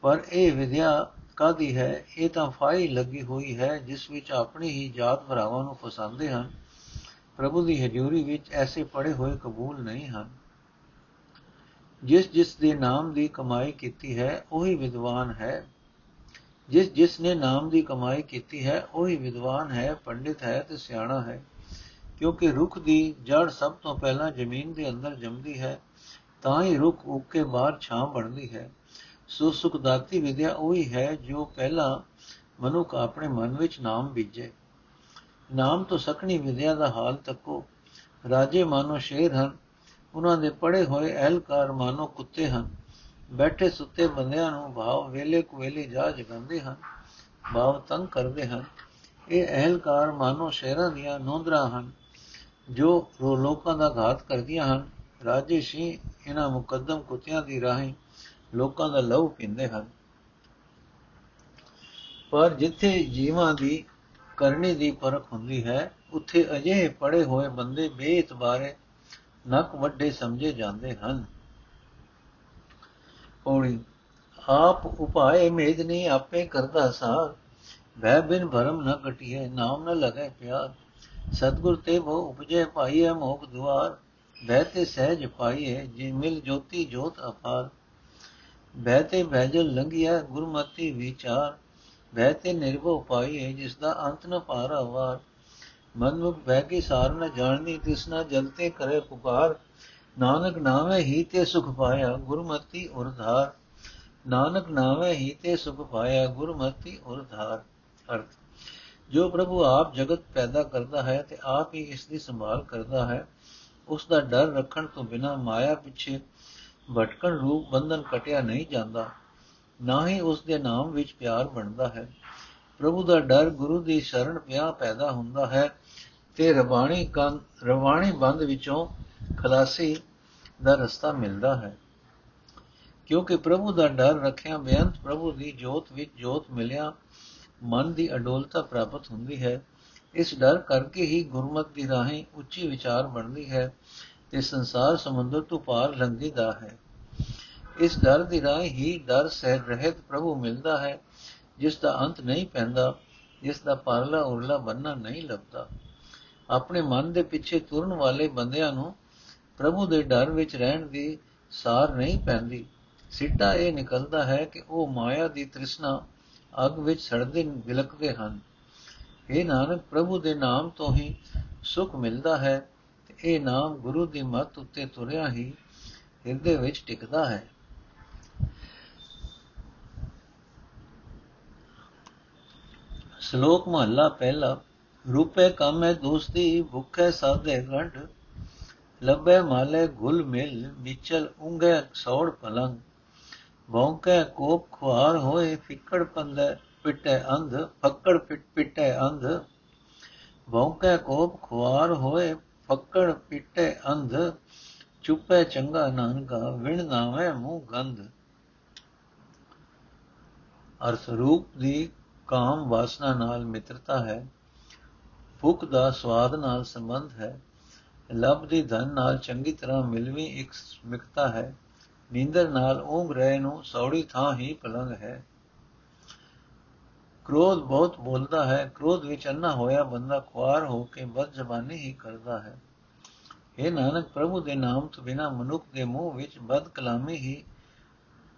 ਪਰ ਇਹ ਵਿਦਿਆ ਕਾਦੀ ਹੈ? ਇਹ ਤਾਂ ਫਾਈ ਲੱਗੀ ਹੋਈ ਹੈ, ਜਿਸ ਵਿੱਚ ਆਪਣੀ ਹੀ ਜਾਤ ਭਰਾਵਾਂ ਨੂੰ ਫਸਾਉਂਦੇ ਹਨ। ਪ੍ਰਭੂ ਦੀ ਹਜ਼ੂਰੀ ਵਿੱਚ ਐਸੇ ਪੜੇ ਹੋਏ ਕਬੂਲ ਨਹੀਂ ਹਨ। ਜਿਸ ਜਿਸ ਦੇ ਨਾਮ ਦੀ ਕਮਾਈ ਕੀਤੀ ਹੈ, ਉਹੀ ਵਿਦਵਾਨ ਹੈ। ਜਿਸ ਜਿਸ ਨੇ ਨਾਮ ਦੀ ਕਮਾਈ ਕੀਤੀ ਹੈ, ਉਹੀ ਵਿਦਵਾਨ ਹੈ, ਪੰਡਿਤ ਹੈ ਤੇ ਸਿਆਣਾ ਹੈ। ਕਿਉਂਕਿ ਰੁੱਖ ਦੀ ਜੜ ਸਭ ਤੋਂ ਪਹਿਲਾਂ ਜ਼ਮੀਨ ਦੇ ਅੰਦਰ ਜੰਮਦੀ ਹੈ, ਤਾਂ ਹੀ ਰੁੱਖ ਉੱਗ ਕੇ ਬਾਹਰ ਛਾਂ ਬਣਦੀ ਹੈ। ਸੋ ਸੁਖਦਾਤੀ ਵਿਦਿਆ ਉਹੀ ਹੈ, ਜੋ ਪਹਿਲਾਂ ਮਨੁੱਖ ਆਪਣੇ ਮਨ ਵਿੱਚ ਨਾਮ ਬੀਜੇ। ਨਾਮ ਤੋਂ ਸਕਣੀ ਵਿਦਿਆ ਦਾ ਹਾਲ ਤੱਕੋ। ਰਾਜੇ ਮਾਨੋ ਸ਼ੇਰ ਹਨ ਉਹਨਾਂ ਦੇ ਪੜੇ ਹੋਏ ਅਹਲਕਾਰ ਮਾਨੋ ਕੁੱਤੇ ਹਨ। ਬੈਠੇ ਸੁੱਤੇ ਬੰਦਿਆਂ ਨੂੰ ਭਾਵ ਵੇਲੇ ਕੁ ਵੇਲੇ ਜਾ ਜਗਾਉਂਦੇ ਹਨ, ਭਾਵ ਤੰਗ ਕਰਦੇ ਹਨ। ਇਹ ਅਹਲਕਾਰ ਮਾਨੋ ਸ਼ੇਰਾਂ ਦੀਆਂ ਨੋਂਦਰਾ ਹਨ, ਜੋ ਲੋਕਾਂ ਦਾ ਘਾਤ ਕਰਦੀਆਂ ਹਨ। ਰਾਜੇ ਸੀ ਇਹਨਾਂ ਮੁਕੱਦਮ ਕੁੱਤਿਆਂ ਦੀ ਰਾਹੀਂ ਲੋਕਾਂ ਦਾ ਲਹੂ ਪੀਂਦੇ ਹਨ। ਪਰ ਜਿੱਥੇ ਜੀਵਾਂ ਦੀ ਕਰਨੀ ਦੀ ਪਰਖ ਹੁੰਦੀ ਹੈ, ਉੱਥੇ ਅਜਿਹੇ ਪੜੇ ਹੋਏ ਬੰਦੇ ਬੇਇਤਬਾਰੇ ਨਕ ਵੱਡੇ ਸਮਝੇ ਜਾਂਦੇ ਹਨ। ਪੌੜੀ, ਆਪ ਉਪਾਏ ਮੇਦਨੀ ਆਪੇ ਕਰਦਾ ਸਾਰ। ਭੈ ਬਿਨ ਭਰਮ ਨ ਕਟਿਏ, ਨਾਮ ਨ ਲਗੇ ਪਿਆਰ। ਸਤਗੁਰ ਤੇ ਭੋ ਉਪਜੇ ਪਾਈਏ ਮੋਖ ਦੁਆਰ। ਭੈ ਤੇ ਸਹਿਜ ਪਾਈਏ ਜੇ ਮਿਲ ਜੋਤੀ ਜੋਤ ਅਪਾਰ। ਭੈ ਤੇ ਭੈਜਲ ਲੰਗਿਆ ਗੁਰਮਤੀ ਵਿਚਾਰ। ਭੈ ਤੇ ਨਿਰਭਉ ਪਾਈਏ ਜਿਸ ਦਾ ਅੰਤ ਨ ਪਾਰਾ ਵਾਰ। ਮਨ ਮੁਖ ਭੈ ਕੀ ਸਾਰ ਨ ਜਾਣਨੀ, ਤਿਸ ਨ ਜਲਤੇ ਕਰੇ ਪੁਕਾਰ। ਨਾਨਕ ਨਾਮੇ ਹੀ ਤੇ ਸੁਖ ਪਾਇਆ, ਗੁਰਮਤੀ ਉਰਧਾਰ ਨਾਨਕ ਨਾਮੇ ਹੀ ਤੇ ਸੁਖ ਪਾਇਆ, ਗੁਰਮਤੀ ਉਰਧਾਰ ਅਰਥ, ਜੋ ਪ੍ਰਭੂ ਆਪ ਜਗਤ ਪੈਦਾ ਕਰਦਾ ਹੈ ਤੇ ਆਪ ਹੀ ਇਸ ਦੀ ਸੰਭਾਲ ਕਰਦਾ ਹੈ, ਉਸ ਦਾ ਡਰ ਰੱਖਣ ਤੋਂ ਬਿਨਾ ਮਾਇਆ ਪਿੱਛੇ ਭਟਕਣ ਰੂਪ ਬੰਧਨ ਕਟਿਆ ਨਹੀਂ ਜਾਂਦਾ। ਨਾ ਹੀ ਉਸ ਦੇ ਨਾਮ ਵਿੱਚ ਪਿਆਰ ਬਣਦਾ ਹੈ। ਪ੍ਰਭੂ ਦਾ ਡਰ ਗੁਰੂ ਦੀ ਸ਼ਰਨ ਪਿਆ ਪੈਦਾ ਹੁੰਦਾ ਹੈ ਤੇ ਰਵਾਣੀ ਕੰਨ ਰਵਾਣੀ ਬੰਦ ਵਿੱਚੋਂ ਖਲਾਸੀ ਦਾ ਰਸਤਾ ਮਿਲਦਾ ਹੈ। ਕਿਉਂਕਿ ਪ੍ਰਭੂ ਦਾ ਡਰ ਰੱਖਿਆ ਬੇਅੰਤ ਪ੍ਰਭੂ ਦੀ ਜੋਤ ਵਿੱਚ ਜੋਤ ਮਿਲਿਆ, ਮਨ ਦੀ ਅਡੋਲਤਾ ਪ੍ਰਾਪਤ ਹੁੰਦੀ ਹੈ। ਇਸ ਡਰ ਕਰਕੇ ਹੀ ਗੁਰਮਤ ਦੀ ਰਾਹੀਂ ਉੱਚੀ ਵਿਚਾਰ ਬਣਦੀ ਹੈ ਤੇ ਸੰਸਾਰ ਸਮੁੰਦਰ ਤੋਂ ਪਾਰ ਲੰਘੀਦਾ ਹੈ। ਇਸ ਡਰ ਦੀ ਰਾਹੀਂ ਹੀ ਡਰ ਸਹਿ ਰਹਿਤ ਪ੍ਰਭੂ ਮਿਲਦਾ ਹੈ ਜਿਸ ਦਾ ਅੰਤ ਨਹੀਂ ਪੈਂਦਾ, ਜਿਸ ਦਾ ਪਰਲਾ ਉਰਲਾ ਬੰਨਾ ਨਹੀਂ ਲੱਭਦਾ। ਆਪਣੇ ਮਨ ਦੇ ਪਿੱਛੇ ਤੁਰਨ ਵਾਲੇ ਬੰਦਿਆਂ ਨੂੰ ਪ੍ਰਭੂ ਦੇ ਡਰ ਵਿੱਚ ਰਹਿਣ ਦੀ ਸਾਰ ਨਹੀਂ ਪੈਂਦੀ। ਸਿੱਟਾ ਇਹ ਨਿਕਲਦਾ ਹੈ ਕਿ ਉਹ ਮਾਇਆ ਦੀ ਤ੍ਰਿਸ਼ਨਾ ਅਗ ਵਿੱਚ ਸੜਦੇ, ਵਿਲਕਦੇ ਹਨ। ਇਹ ਨਾਨਕ, ਪ੍ਰਭੂ ਦੇ ਨਾਮ ਤੋਂ ਹੀ ਸੁਖ ਮਿਲਦਾ ਹੈ ਤੇ ਇਹ ਨਾਮ ਗੁਰੂ ਦੀ ਮੱਤ ਉੱਤੇ ਤੁਰਿਆ ਹੀ ਹਿਰਦੇ ਵਿੱਚ ਟਿਕਦਾ ਹੈ। ਸ਼ਲੋਕ ਮਹਲਾ ਪਹਿਲਾ, ਰੂਪੇ ਕਾਮੇ ਦੋਸਤੀ, ਭੁੱਖੇ ਸਾਧੇ ਗੰਢ, ਲੱਭੇ ਮਾਲੇ ਗੁਲ ਮਿਲ ਵਿਚਲ ਉਂਗੇ ਸੌੜ ਪਲੰਗ ਭੌਂਕੇ ਕੋਪ ਖੁਆਰ ਹੋਏ, ਫਿੱਕੜ ਪੰਦੇ ਪਿੱਟੇ ਅੰਧ, ਫੱਕੜ ਪਿੱਟ ਪਿੱਟੇ ਅੰਧ, ਭੌਂਕੇ ਕੋਪ ਖੁਆਰ ਹੋਏ, ਫੱਕੜ ਪਿੱਟੇ ਅੰਧ, ਚੁੱਪੇ ਚੰਗਾ ਨਾਨਕਾ, ਵਿਣ ਨਾਵੇਂ ਮੂੰਹ ਗੰਧ। ਅਰਥ ਰੂਪ ਦੀ ਕਾਮ ਵਾਸਨਾ ਨਾਲ ਮਿੱਤਰਤਾ ਹੈ, ਭੁੱਖ ਦਾ ਸਵਾਦ ਨਾਲ ਸੰਬੰਧ ਹੈ ਲਬ ਦੀ ਧਨ ਨਾਲ ਚੰਗੀ ਤਰ੍ਹਾਂ ਮਿਲਵੀ ਇੱਕ ਮਿਕਤਾ ਹੈ, ਨੀਂਦਰ ਨਾਲ ਉਂਗ ਰਹੇ ਨੂੰ ਸੌੜੀ ਥਾਂ ਹੀ ਪਲੰਗ ਹੈ। ਕ੍ਰੋਧ ਬਹੁਤ ਬੋਲਦਾ ਹੈ, ਕ੍ਰੋਧ ਵਿੱਚ ਅੰਨਾ ਹੋਇਆ ਬੰਦਾ ਖੁਆਰ ਹੋ ਕੇ ਬਦ ਜ਼ਬਾਨੀ ਹੀ ਕਰਦਾ ਹੈ। ਇਹ ਨਾਨਕ, ਪ੍ਰਭੂ ਦੇ ਨਾਮ ਤੋਂ ਬਿਨਾ ਮਨੁੱਖ ਦੇ ਮੂੰਹ ਵਿੱਚ ਬਦ ਕਲਾਮੀ ਹੀ,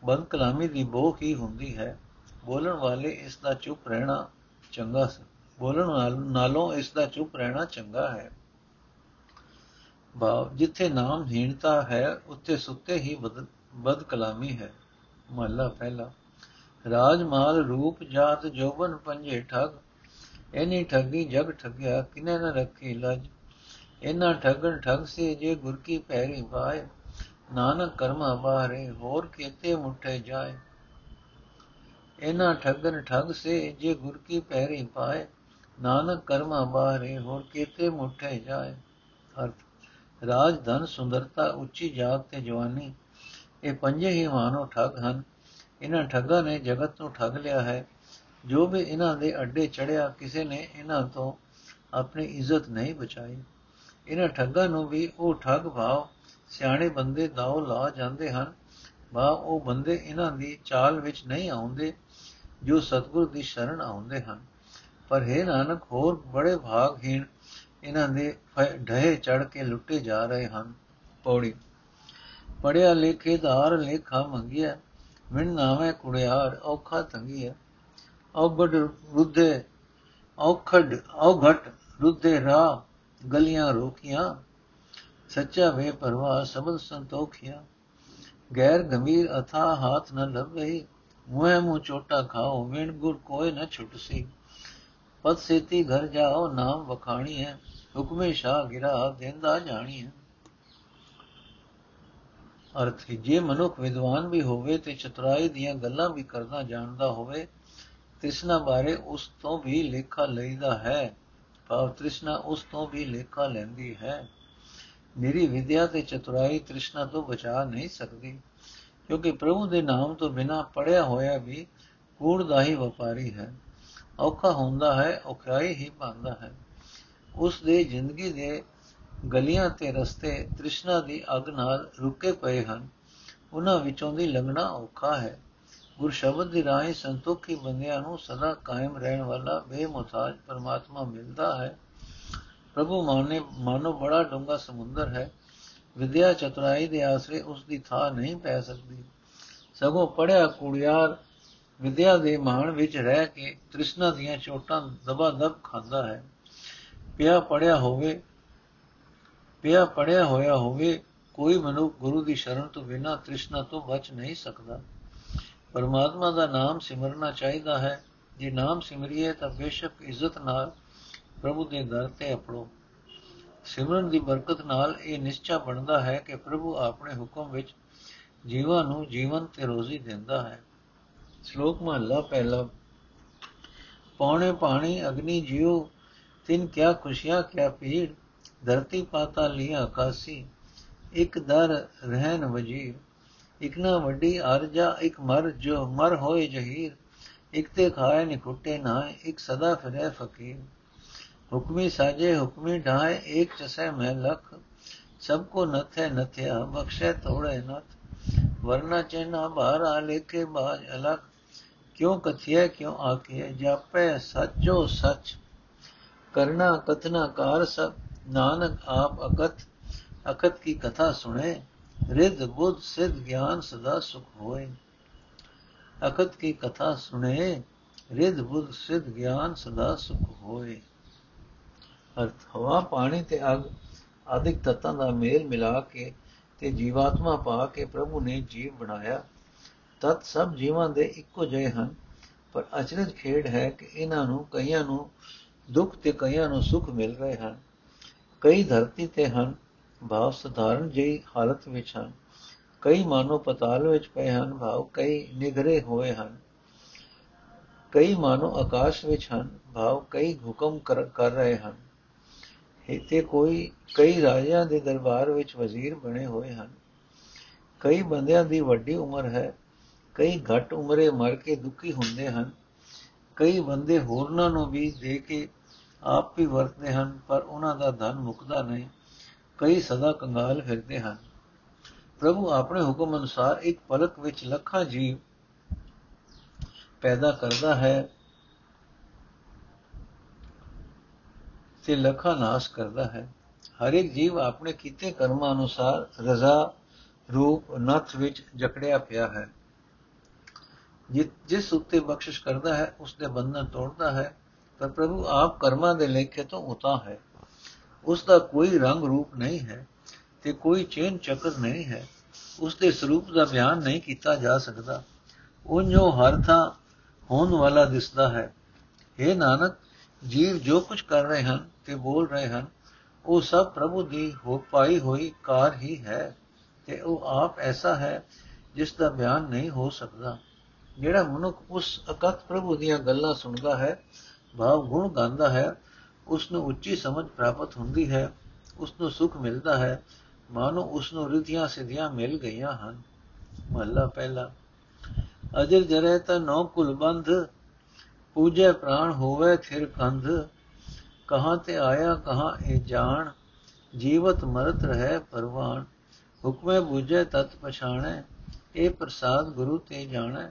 ਬਦ ਕਲਾਮੀ ਦੀ ਬੋਖ ਹੀ ਹੁੰਦੀ ਹੈ। ਬੋਲਣ ਵਾਲੇ ਇਸ ਦਾ ਚੁੱਪ ਰਹਿਣਾ ਚੰਗਾ ਬੋਲਣ ਨਾਲੋਂ ਇਸ ਦਾ ਚੁੱਪ ਰਹਿਣਾ ਚੰਗਾ ਹੈ। ਭਾਵ, ਜਿੱਥੇ ਨਾਮ ਹੀਣਤਾ ਹੈ, ਉੱਥੇ ਸੁੱਤੇ ਹੀ ਬਦ ਕਲਾਮੀ ਹੈ। ਮਹਲਾ ਪਹਿਲਾ। ਰਾਜ ਮਾਲ ਰੂਪ ਜਾਤ ਜੋਬਨ ਪੰਜੇ ਠਗ। ਐਨੀ ਠੱਗੀ ਜਗ ਠੱਗਿਆ, ਕਿਨੇ ਨ ਰੱਖੀ ਲਜ। ਇਨਾ ਠਗਣ ਠਗ ਸੇ ਜੇ ਗੁਰ ਕੀ ਪੈਰੀ ਪਾਏ ਨਾਨਕ ਕਰਮਾ ਬਾਰੇ ਹੋਰ ਕੀਤੇ ਮੁੱਠੇ ਜਾਏ। ਇਨਾ ਠਗਨ ਠਗ ਸੇ ਜੇ ਗੁਰ ਕੀ ਪੈਰੀ ਪਾਏ, ਨਾਨਕ ਕਰਮਾ ਬਾਰੇ ਹੋਰ ਕੀਤੇ ਮੁੱਠੇ ਜਾਏ। ਅਰਥ, ਰਾਜ, ਧਨ, ਸੁੰਦਰਤਾ, ਉੱਚੀ ਜਾਤ ਤੇ ਜਵਾਨੀ, ਇਹ ਪੰਜੇ ਹੀ ਮਾਨੋ ਠੱਗ ਹਨ। ਇਹਨਾਂ ਠੱਗਾਂ ਨੇ ਜਗਤ ਨੂੰ ਠੱਗ ਲਿਆ ਹੈ। ਜੋ ਵੀ ਇਹਨਾਂ ਦੇ ਅੱਡੇ ਚੜਿਆ, ਕਿਸੇ ਨੇ ਇਹਨਾਂ ਤੋਂ ਆਪਣੀ ਇੱਜ਼ਤ ਨਹੀਂ ਬਚਾਈ। ਇਹਨਾਂ ਠੱਗਾਂ ਨੂੰ ਵੀ ਉਹ ਠੱਗ ਭਾਵ ਸਿਆਣੇ ਬੰਦੇ ਦਾਉ ਲਾ ਜਾਂਦੇ ਹਨ। ਬਾ ਉਹ ਬੰਦੇ ਇਹਨਾਂ ਦੀ ਚਾਲ ਵਿੱਚ ਨਹੀਂ ਆਉਂਦੇ। ਜੋ ਸਤਗੁਰ ਦੀ ਸ਼ਰਨ ਆਉਂਦੇ ਹਨ। ਪਰ ਹੈ ਨਾਨਕ, ਹੋਰ ਬੜੇ ਭਾਗਹੀਣ ਇਹਨਾਂ ਦੇ ਢਹੇ ਚੜ ਕੇ ਲੁੱਟੇ ਜਾ ਰਹੇ ਹਨ। ਪੌੜੀ। ਪੜਿਆ ਲੇਖੇਦਾਰ ਲੇਖਾ ਮੰਗਿਆ ਮਿਣ ਨਾਵੇਂ ਕੁੜਿਆਰ ਔਖਾ ਤੰਗੀਆ ਔਗੜ ਰੁੱਧੇ, ਔਖੜ ਔਘਟ ਰੁੱਧੇ ਰਾ ਗਲੀਆਂ ਰੋਕੀਆਂ। ਸੱਚਾ ਵੇ ਪਰਵਾਹ ਸਬਦ ਸੰਤੋਖਿਆ। ਗੈਰ ਗੰਭੀਰ ਅਥਾ ਹਾਥ ਨ ਲਵੇ ਮੂੰਹ ਮੂੰ ਚੋਟਾ ਖਾਓ ਵਿਣ ਗੁਰ ਕੋਈ ਨ ਛੁਟਸੀ ਪਤ ਸੇਤੀ ਘਰ ਜਾਓ ਨਾਮ ਵਖਾਣੀ ਹੈ ਹੁਕਮੇ ਸ਼ਾ ਗਿਰਾ ਦੇਂਦਾ ਜਾਣੀ ਹੈ ਅਰਥ ਜੇ ਮਨੁੱਖ ਵਿਦਵਾਨ ਵੀ ਹੋਵੇ ਤੇ ਚਤੁਰਾਈ ਦੀਆਂ ਗੱਲਾਂ ਵੀ ਕਰਨਾ ਜਾਣਦਾ ਹੋਵੇ ਤ੍ਰਿਸ਼ਨਾ ਬਾਰੇ ਉਸ ਤੋਂ ਵੀ ਲੇਖਾ ਲਈਦਾ ਹੈ ਭਾਵ ਤ੍ਰਿਸ਼ਨਾ ਉਸ ਤੋਂ ਵੀ ਲੇਖਾ ਲੈਂਦੀ ਹੈ ਮੇਰੀ ਵਿਦਿਆ ਤੇ ਚਤੁਰਾਈ ਤ੍ਰਿਸ਼ਨਾ ਤੋਂ ਬਚਾ ਨਹੀਂ ਸਕਦੀ ਕਿਉਂਕਿ ਪ੍ਰਭੂ ਦੇ ਨਾਮ ਤੋਂ ਬਿਨਾ ਪੜਿਆ ਹੋਇਆ ਵੀ ਕੂੜ ਦਾ ਹੀ ਵਪਾਰੀ ਹੈ। ਔਖਾ ਹੁੰਦਾ ਹੈ, ਔਖਾਈ ਹੀ ਪਾਉਂਦਾ ਹੈ। ਉਸ ਦੇ ਜ਼ਿੰਦਗੀ ਦੇ ਗਲੀਆਂ ਤੇ ਰਸਤੇ ਤ੍ਰਿਸ਼ਨਾ ਦੀ ਅਗ ਨਾਲ ਰੁਕੇ ਪਏ ਹਨ। ਉਹਨਾਂ ਵਿੱਚੋਂ ਦੀ ਲੰਘਣਾ ਔਖਾ ਹੈ। ਗੁਰ ਸ਼ਬਦ ਦੀ ਰਾਹੀਂ ਸੰਤੋਖੀ ਬੰਦਿਆਂ ਨੂੰ ਸਦਾ ਕਾਇਮ ਰਹਿਣ ਵਾਲਾ ਬੇਮੁਤਾਜ ਪਰਮਾਤਮਾ ਮਿਲਦਾ ਹੈ। ਪ੍ਰਭੂ ਮਾਨੇ ਮਾਨੋ ਬੜਾ ਡੂੰਗਾ ਸਮੁੰਦਰ ਹੈ। ਵਿਦਿਆ ਚਤੁਰਾਈ ਦੇ ਆਸਰੇ ਉਸ ਦੀ ਥਾਂ ਨਹੀਂ ਪੈ ਸਕਦੀ। ਸਗੋਂ ਪੜਿਆ ਕੁੜਿਆਰ ਵਿਦਿਆ ਦੇ ਮਾਣ ਵਿੱਚ ਰਹਿ ਕੇ ਤ੍ਰਿਸ਼ਨਾ ਦੀਆਂ ਚੋਟਾਂ ਦਬਾ ਦਬ ਖਾਂਦਾ ਹੈ। ਪਿਆ ਪੜਿਆ ਹੋਵੇ, ਪਿਆ ਪੜਿਆ ਹੋਇਆ ਹੋਵੇ, ਕੋਈ ਮਨੁੱਖ ਗੁਰੂ ਦੀ ਸ਼ਰਨ ਤੋਂ ਬਿਨਾਂ ਤ੍ਰਿਸ਼ਨਾ ਤੋਂ ਬਚ ਨਹੀਂ ਸਕਦਾ। ਪਰਮਾਤਮਾ ਦਾ ਨਾਮ ਸਿਮਰਨਾ ਚਾਹੀਦਾ ਹੈ। ਜੇ ਨਾਮ ਸਿਮਰਿਏ ਤਾਂ ਬੇਸ਼ੱਕ ਇੱਜ਼ਤ ਨਾਲ ਪ੍ਰਭੂ ਦੇ ਦਰ ਤੇ ਅਪੜੋ ਸਿਮਰਨ ਦੀ ਬਰਕਤ ਨਾਲ ਇਹ ਨਿਸ਼ਚਾ ਬਣਦਾ ਹੈ ਕਿ ਪ੍ਰਭੂ ਆਪਣੇ ਹੁਕਮ ਵਿੱਚ ਜੀਵਾਂ ਨੂੰ ਜੀਵਨ ਤੇ ਰੋਜ਼ੀ ਦਿੰਦਾ ਹੈ। ਸ਼ਲੋਕ ਮਹਲਾ ਪਹਿਲਾ। ਪੌਣੇ ਪਾਣੀ, ਅਗਨੀ ਜਿਉ, ਤਿਨ ਕਿਆ ਖੁਸ਼ੀਆਂ, ਕਿਆ ਪੀੜ ਧਰਤੀ ਪਾਤਾ ਲਿਆ ਆਕਾਸੀ ਇੱਕ ਦਰ ਰਹਿਨ ਵਜੀਰ ਇਕ ਨਾ ਵੱਡੀ ਅਰਜਾ ਇੱਕ ਮਰ ਜੋ, ਮਰ ਹੋਏ ਜਹੀਰ, ਇੱਕ ਤੇ ਖਾਏ ਨਿਕੁੱਟੇ ਨਾ ਇੱਕ ਸਦਾ ਫਿਰੇ ਫਕੀਰ। ਹੁਕਮੀ ਸਾਜੇ ਹੁਕਮੀ ਢਾਏ ਏਕ ਚਸੈ ਮੈਂ ਲਖ ਸਭ ਕੋ ਨਥੈ ਨਥਿਆ ਬਖਸ਼ੈ ਤੋੜੇ ਨਥ ਵਰਨਾ ਚੈਨਾ ਬਾਰਾ ਲੇਕੇ ਬਾਜ ਅਲਖ ਕਿਉ ਕਥਿਐ ਕਿਉ ਆਖਿਐ ਜਾਪੈ ਸੱਚੋ ਸੱਚ ਕਰਨਾ ਕਥਨਾ ਕਾਰ ਸਭ ਨਾਨਕ ਆਪ ਅਕਤ ਅਕਤ ਕੀ ਕਥਾ ਸੁਣੇ ਰਿਦ ਬੁੱਧ ਸਿਧ ਗਿਆਨ ਸਦਾ ਸੁਖ ਹੋਏ ਅਕਤ ਕੀ ਕਥਾ ਸੁਣੇ ਰਿਦ ਬੁੱਧ ਸਿਧ ਗਿਆਨ ਸਦਾ ਸੁਖ ਹੋਏ ਅਰਥ, ਹਵਾ, ਪਾਣੀ ਤੇ ਅਗ, ਆਦਿਕ ਤਤਾਂ ਦਾ ਮੇਲ ਮਿਲਾ ਕੇ ਤੇ ਜੀਵਾਤਮਾ ਪਾ ਕੇ ਪ੍ਰਭੂ ਨੇ ਜੀਵ ਬਣਾਇਆ। ਤਤ ਸਭ ਜੀਵਾਂ ਦੇ ਇੱਕੋ ਜਿਹੇ ਹਨ, ਪਰ ਅਚਰਜ ਖੇਡ ਹੈ ਕਿ ਇਹਨਾਂ ਨੂੰ ਕਈਆਂ ਨੂੰ ਦੁੱਖ ਤੇ ਕਈਆਂ ਨੂੰ ਸੁਖ ਮਿਲ ਰਹੇ ਹਨ। ਕਈ ਧਰਤੀ ਤੇ ਹਨ, ਭਾਵ ਸਧਾਰਨ ਜਿਹੀ ਹਾਲਤ ਵਿੱਚ ਹਨ। ਕਈ ਮਾਨੋ ਪਤਾਲ ਵਿੱਚ ਪਏ ਹਨ, ਭਾਵ ਕਈ ਨਿਗਰੇ ਹੋਏ ਹਨ। ਕਈ ਮਾਨੋ ਆਕਾਸ਼ ਵਿੱਚ ਹਨ, ਭਾਵ ਕਈ ਹੁਕਮ ਕਰ ਰਹੇ ਹਨ। ਤੇ ਕੋਈ, ਕਈ ਰਾਜਿਆਂ ਦੇ ਦਰਬਾਰ ਵਿੱਚ ਵਜ਼ੀਰ ਬਣੇ ਹੋਏ ਹਨ। ਕਈ ਬੰਦਿਆਂ ਦੀ ਵੱਡੀ ਉਮਰ ਹੈ, ਕਈ ਘੱਟ ਉਮਰੇ ਮਰ ਕੇ ਦੁਖੀ ਹੁੰਦੇ ਹਨ। ਕਈ ਬੰਦੇ ਹੋਰਨਾਂ ਨੂੰ ਵੀ ਦੇ ਕੇ ਆਪ ਵੀ ਵਰਤਦੇ ਹਨ, ਪਰ ਉਹਨਾਂ ਦਾ ਧਨ ਮੁਕਦਾ ਨਹੀਂ। ਕਈ ਸਦਾ ਕੰਗਾਲ ਫਿਰਦੇ ਹਨ। ਪ੍ਰਭੂ ਆਪਣੇ ਹੁਕਮ ਅਨੁਸਾਰ ਇੱਕ ਪਲਕ ਵਿੱਚ ਲੱਖਾਂ ਜੀਵ ਪੈਦਾ ਕਰਦਾ ਹੈ। ਤੇ ਲੱਖਾਂ ਨਾਸ਼ ਕਰਦਾ ਹੈ। ਹਰ ਇੱਕ ਜੀਵ ਆਪਣੇ ਕੀਤੇ ਕਰਮਾਂ ਅਨੁਸਾਰ ਰਜ਼ਾ ਰੂਪ ਨਥ ਵਿੱਚ ਜਕੜਿਆ ਪਿਆ ਹੈ। ਜਿਸ ਉੱਤੇ ਬਖਸ਼ਿਸ਼ ਕਰਦਾ ਹੈ ਉਸ ਦੇ ਬੰਧਨ ਤੋੜਦਾ ਹੈ ਪਰ ਪ੍ਰਭੂ ਆਪ ਕਰਮਾਂ ਦੇ ਲੇਖੇ ਤੋਂ ਉਤਾ ਹੈ। ਉਸ ਦਾ ਕੋਈ ਰੰਗ ਰੂਪ ਨਹੀਂ ਹੈ ਤੇ ਕੋਈ ਚੇਨ ਚੱਕਰ ਨਹੀਂ ਹੈ। ਉਸ ਦੇ ਸਰੂਪ ਦਾ ਬਿਆਨ ਨਹੀਂ ਕੀਤਾ ਜਾ ਸਕਦਾ। ਉਹ ਜੋ ਹਰ ਥਾਂ ਹੋਣ ਵਾਲਾ ਦਿਸਦਾ ਹੈ। हे ਨਾਨਕ ਜੀਵ ਜੋ ਕੁਝ ਕਰ ਰਹੇ ਹਨ ਤੇ ਬੋਲ ਰਹੇ ਹਨ, ਉਹ ਸਭ ਪ੍ਰਭੂ ਦੀ ਹੋ, ਪਾਈ ਹੋਈ ਕਾਰ ਹੀ ਹੈ ਤੇ ਉਹ ਆਪ ਐਸਾ ਹੈ ਜਿਸ ਦਾ ਬਿਆਨ ਨਹੀਂ ਹੋ ਸਕਦਾ। ਜਿਹੜਾ ਮਨੁੱਖ ਉਸ ਅਕਤ ਪ੍ਰਭੂ ਦੀਆਂ ਗੱਲਾਂ ਸੁਣਦਾ ਹੈ, ਭਾਵ ਗੁਣ ਗਾਉਂਦਾ ਹੈ ਉਸ ਨੂੰ ਉੱਚੀ ਸਮਝ ਪ੍ਰਾਪਤ ਹੁੰਦੀ ਹੈ ਉਸ ਨੂੰ ਸੁਖ ਮਿਲਦਾ ਹੈ, ਮਾਨੋ ਉਸ ਨੂੰ ਰਿਧੀਆਂ ਸਿਧੀਆਂ ਮਿਲ ਗਈਆਂ ਹਨ। ਮਹਲਾ ਪਹਿਲਾ। ਅਜਰ ਜਰੇ ਤਾ ਨੌ ਕੁਲ ਬੰਧ ਪੂਜੈ ਪ੍ਰਾਣ ਹੋਵੇ ਥਿਰ ਕੰਧ, ਕਹਾਂ ਤੇ ਆਇਆ ਕਹਾਂ ਇਹ ਜਾਣ, ਜੀਵਤ ਮਰਤ ਰਹੇ ਪਰਵਾਨ ਹੁਕਮੇ ਬੁਝੈ ਤਤ ਪਛਾਣੈ, ਇਹ ਪ੍ਰਸਾਦ ਗੁਰੂ ਤੇ ਜਾਣੈ,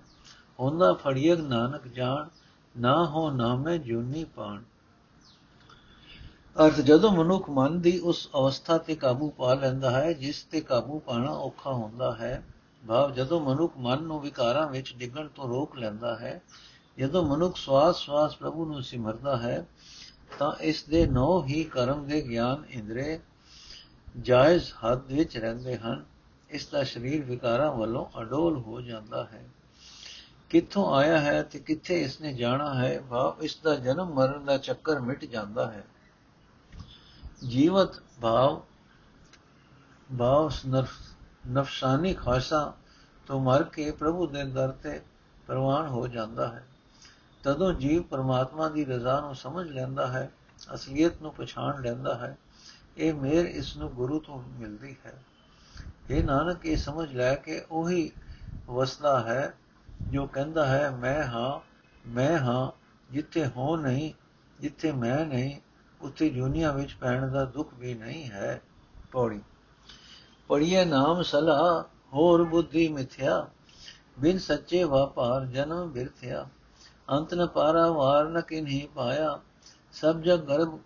ਹੁੰਦਾ ਫੜੀਏ ਨਾਨਕ ਜਾਣ, ਨਾ ਹੋ ਨਾਮੇ ਜੂਨੀ ਪਾਣ। ਅਰਥ ਜਦੋਂ ਮਨੁੱਖ ਮਨ ਦੀ ਉਸ ਅਵਸਥਾ ਤੇ ਕਾਬੂ ਪਾ ਲੈਂਦਾ ਹੈ, ਜਿਸ ਤੇ ਕਾਬੂ ਪਾਣਾ ਔਖਾ ਹੁੰਦਾ ਹੈ, ਭਾਵ ਜਦੋਂ ਮਨੁੱਖ ਮਨ ਨੂੰ ਵਿਕਾਰਾਂ ਵਿੱਚ ਡਿੱਗਣ ਤੋਂ ਰੋਕ ਲੈਂਦਾ ਹੈ ਜਦੋਂ ਮਨੁੱਖ ਸਵਾਸ ਸਵਾਸ ਪ੍ਰਭੂ ਨੂੰ ਸਿਮਰਦਾ ਹੈ, ਤਾਂ ਇਸ ਦੇ ਨੌ ਹੀ ਕਰਮ ਦੇ ਗਿਆਨ ਇੰਦਰੇ ਜਾਇਜ਼ ਹੱਦ ਵਿੱਚ ਰਹਿੰਦੇ ਹਨ। ਇਸ ਦਾ ਸਰੀਰ ਵਿਕਾਰਾਂ ਵੱਲੋਂ ਅਡੋਲ ਹੋ ਜਾਂਦਾ ਹੈ। ਕਿੱਥੋਂ ਆਇਆ ਹੈ ਤੇ ਕਿੱਥੇ ਇਸ ਨੇ ਜਾਣਾ ਹੈ, ਭਾਵ ਇਸ ਦਾ ਜਨਮ ਮਰਨ ਦਾ ਚੱਕਰ ਮਿਟ ਜਾਂਦਾ ਹੈ। ਜੀਵਤ ਭਾਵ ਭਾਵ ਨਫਸਾਨੀ ਖਾਸਾ ਤੋਂ ਮਰ ਕੇ ਪ੍ਰਭੂ ਦੇ ਦਰ ਤੇ ਪ੍ਰਵਾਨ ਹੋ ਜਾਂਦਾ ਹੈ। ਤਦੋਂ ਜੀਵ ਪਰਮਾਤਮਾ ਦੀ ਰਜ਼ਾ ਨੂੰ ਸਮਝ ਲੈਂਦਾ ਹੈ, ਅਸਲੀਅਤ ਨੂੰ ਪਛਾਣ ਲੈਂਦਾ ਹੈ, ਇਹ ਮੇਰ ਇਸ ਨੂੰ ਗੁਰੂ ਤੋਂ ਮਿਲਦੀ ਹੈ। ਇਹ ਨਾਨਕ, ਇਹ ਸਮਝ ਲੈ ਕੇ ਉਹੀ ਵਸਦਾ ਹੈ ਜੋ ਕਹਿੰਦਾ ਹੈ, ਮੈਂ ਹਾਂ ਮੈਂ ਹਾਂ, ਜਿੱਥੇ ਹੋ ਨਹੀਂ, ਜਿੱਥੇ ਮੈਂ ਨਹੀਂ, ਉੱਥੇ ਦੁਨੀਆ ਵਿੱਚ ਪੈਣ ਦਾ ਦੁੱਖ ਵੀ ਨਹੀਂ ਹੈ। ਪੌੜੀ। ਪੜੀਏ ਨਾਮ ਸਲਾ ਹੋਰ ਬੁੱਧੀ ਮਿਥਿਆ, ਬਿਨ ਸੱਚੇ ਵਪਾਰ ਜਨਮ ਬਿਰਥਿਆ। ਅੰਤ ਨ ਪਾਰਾ, ਵਾਰ ਨ ਕਿਨਹੀ ਪਾਇਆ ਸਭ ਜਗ ਗਰਭ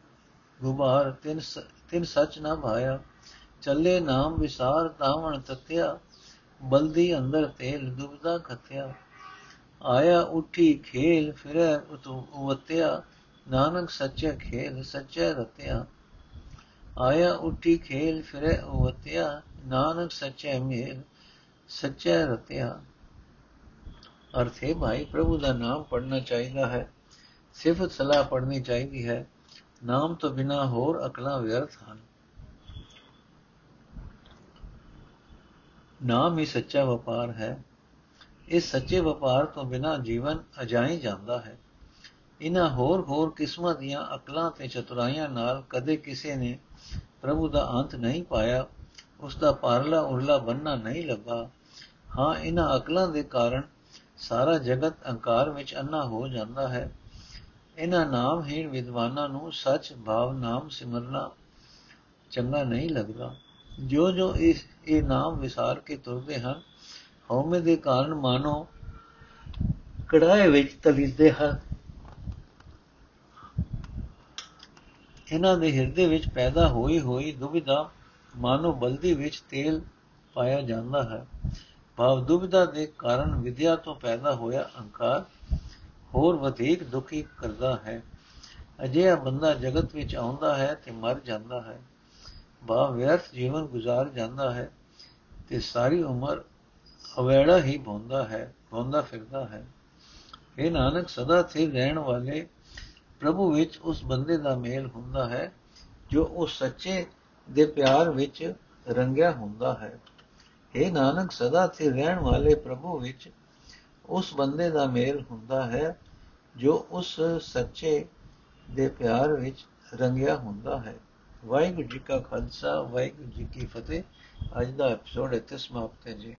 ਗੁਬਾਰ, ਤਿਨ ਤਿਨ ਸੱਚ ਨ ਭਾਇਆ। ਚੱਲੇ ਨਾਮ ਵਿਸਾਰ ਤਾਵਣ ਤਤਿਆ। ਬਲਦੀ ਅੰਦਰ ਤੇਲ ਦੁਬਦਾ ਖਤਿਆ। ਆਇਆ ਉਠੀ ਖੇਲ, ਫਿਰੈ ਉਤਵਤਿਆ ਨਾਨਕ ਸੱਚੇ ਖੇਲ, ਸੱਚੇ ਰਤਿਆ। ਆਇਆ ਉਠੀ ਖੇਲ, ਫਿਰੈ ਉਵਤਿਆ। ਨਾਨਕ ਸੱਚੇ ਮੇਲ, ਸੱਚੇ ਰਤਿਆ। ਅਰਥੇ ਭਾਈ ਪ੍ਰਭੂ ਦਾ ਨਾਮ ਪੜਨਾ ਚਾਹੀਦਾ ਹੈ ਸਿਫਤ ਸਲਾਹ ਪੜਨੀ ਚਾਹੀਦੀ ਹੈ ਨਾਮ ਤੋਂ ਬਿਨਾ ਹੋਰ ਅਕਲਾਂ ਵਿਅਰਥ ਹਨ ਨਾਮ ਹੀ ਸੱਚਾ ਵਪਾਰ ਹੈ ਇਸ ਸੱਚੇ ਵਪਾਰ ਤੋਂ ਬਿਨਾ ਜੀਵਨ ਅਜਾਈ ਜਾਂਦਾ ਹੈ ਇਹਨਾਂ ਹੋਰ ਹੋਰ ਕਿਸਮਾਂ ਦੀਆਂ ਅਕਲਾਂ ਤੇ ਚਤੁਰਾਈਆਂ ਨਾਲ ਕਦੇ ਕਿਸੇ ਨੇ ਪ੍ਰਭੂ ਦਾ ਅੰਤ ਨਹੀਂ ਪਾਇਆ ਉਸ ਦਾ ਪਾਰਲਾ ਉਰਲਾ ਬੰਨਾ ਨਹੀਂ ਲੱਗਾ ਹਾਂ ਇਹਨਾਂ ਅਕਲਾਂ ਦੇ ਕਾਰਨ ਸਾਰਾ ਜਗਤ ਅਹੰਕਾਰ ਵਿੱਚ ਅੰਨਾ ਹੋ ਜਾਂਦਾ ਹੈ। ਇਹਨਾਂ ਨਾਮਹੀਣ ਵਿਦਵਾਨਾਂ ਨੂੰ ਸੱਚ ਭਾਵ ਨਾਮ ਸਿਮਰਨਾ ਚੰਗਾ ਨਹੀਂ ਲੱਗਦਾ। ਜੋ ਜੋ ਇਸ, ਇਹ ਨਾਮ ਵਿਸਾਰ ਕੇ ਤੁਰਦੇ ਹਨ, ਹਉਮੈ ਦੇ ਕਾਰਨ ਮਾਨੋ ਕੜਾਏ ਵਿੱਚ ਤਲਿਸਦੇ ਹਨ। ਇਹਨਾਂ ਦੇ ਹਿਰਦੇ ਵਿੱਚ ਪੈਦਾ ਹੋਈ ਹੋਈ ਦੁਬਿਧਾ ਮਾਨੋ ਬਲਦੀ ਵਿੱਚ ਤੇਲ ਪਾਇਆ ਜਾਂਦਾ ਹੈ। ਭਾਵ ਦੁਬਿਧਾ ਦੇ ਕਾਰਨ ਵਿਦਿਆ ਤੋਂ ਪੈਦਾ ਹੋਇਆ ਅਹੰਕਾਰ ਹੋਰ ਵਧੇਕ ਦੁਖੀ ਕਰਦਾ ਹੈ। ਅਜਿਹਾ ਬੰਦਾ ਜਗਤ ਵਿੱਚ ਆਉਂਦਾ ਹੈ ਤੇ ਮਰ ਜਾਂਦਾ ਹੈ। ਭਾਵ ਵਿਅਰਥ ਜੀਵਨ ਗੁਜ਼ਾਰ ਜਾਂਦਾ ਹੈ ਤੇ ਸਾਰੀ ਉਮਰ ਅਵੇੜਾ ਹੀ ਭੌਂਦਾ ਹੈ ਭੌਂਦਾ ਫਿਰਦਾ ਹੈ। ਇਹ ਨਾਨਕ, ਸਦਾ ਸਥਿਰ ਰਹਿਣ ਵਾਲੇ ਪ੍ਰਭੂ ਵਿੱਚ ਉਸ ਬੰਦੇ ਦਾ ਮੇਲ ਹੁੰਦਾ ਹੈ ਜੋ ਉਸ ਸੱਚੇ ਦੇ ਪਿਆਰ ਵਿੱਚ ਰੰਗਿਆ ਹੁੰਦਾ ਹੈ। ਇਹ ਨਾਨਕ, ਸਦਾ ਸਥਿਰ ਰਹਿਣ ਵਾਲੇ ਪ੍ਰਭੂ ਵਿੱਚ ਉਸ ਬੰਦੇ ਦਾ ਮੇਲ ਹੁੰਦਾ ਹੈ, ਜੋ ਉਸ ਸੱਚੇ ਦੇ ਪਿਆਰ ਵਿੱਚ ਰੰਗਿਆ ਹੁੰਦਾ ਹੈ। ਵਾਹਿਗੁਰੂ ਜੀ ਕਾ ਖਾਲਸਾ, ਵਾਹਿਗੁਰੂ ਜੀ ਕੀ ਫਤਿਹ। ਅੱਜ ਦਾ ਐਪੀਸੋਡ ਇੱਥੇ ਸਮਾਪਤ ਹੈ ਜੀ।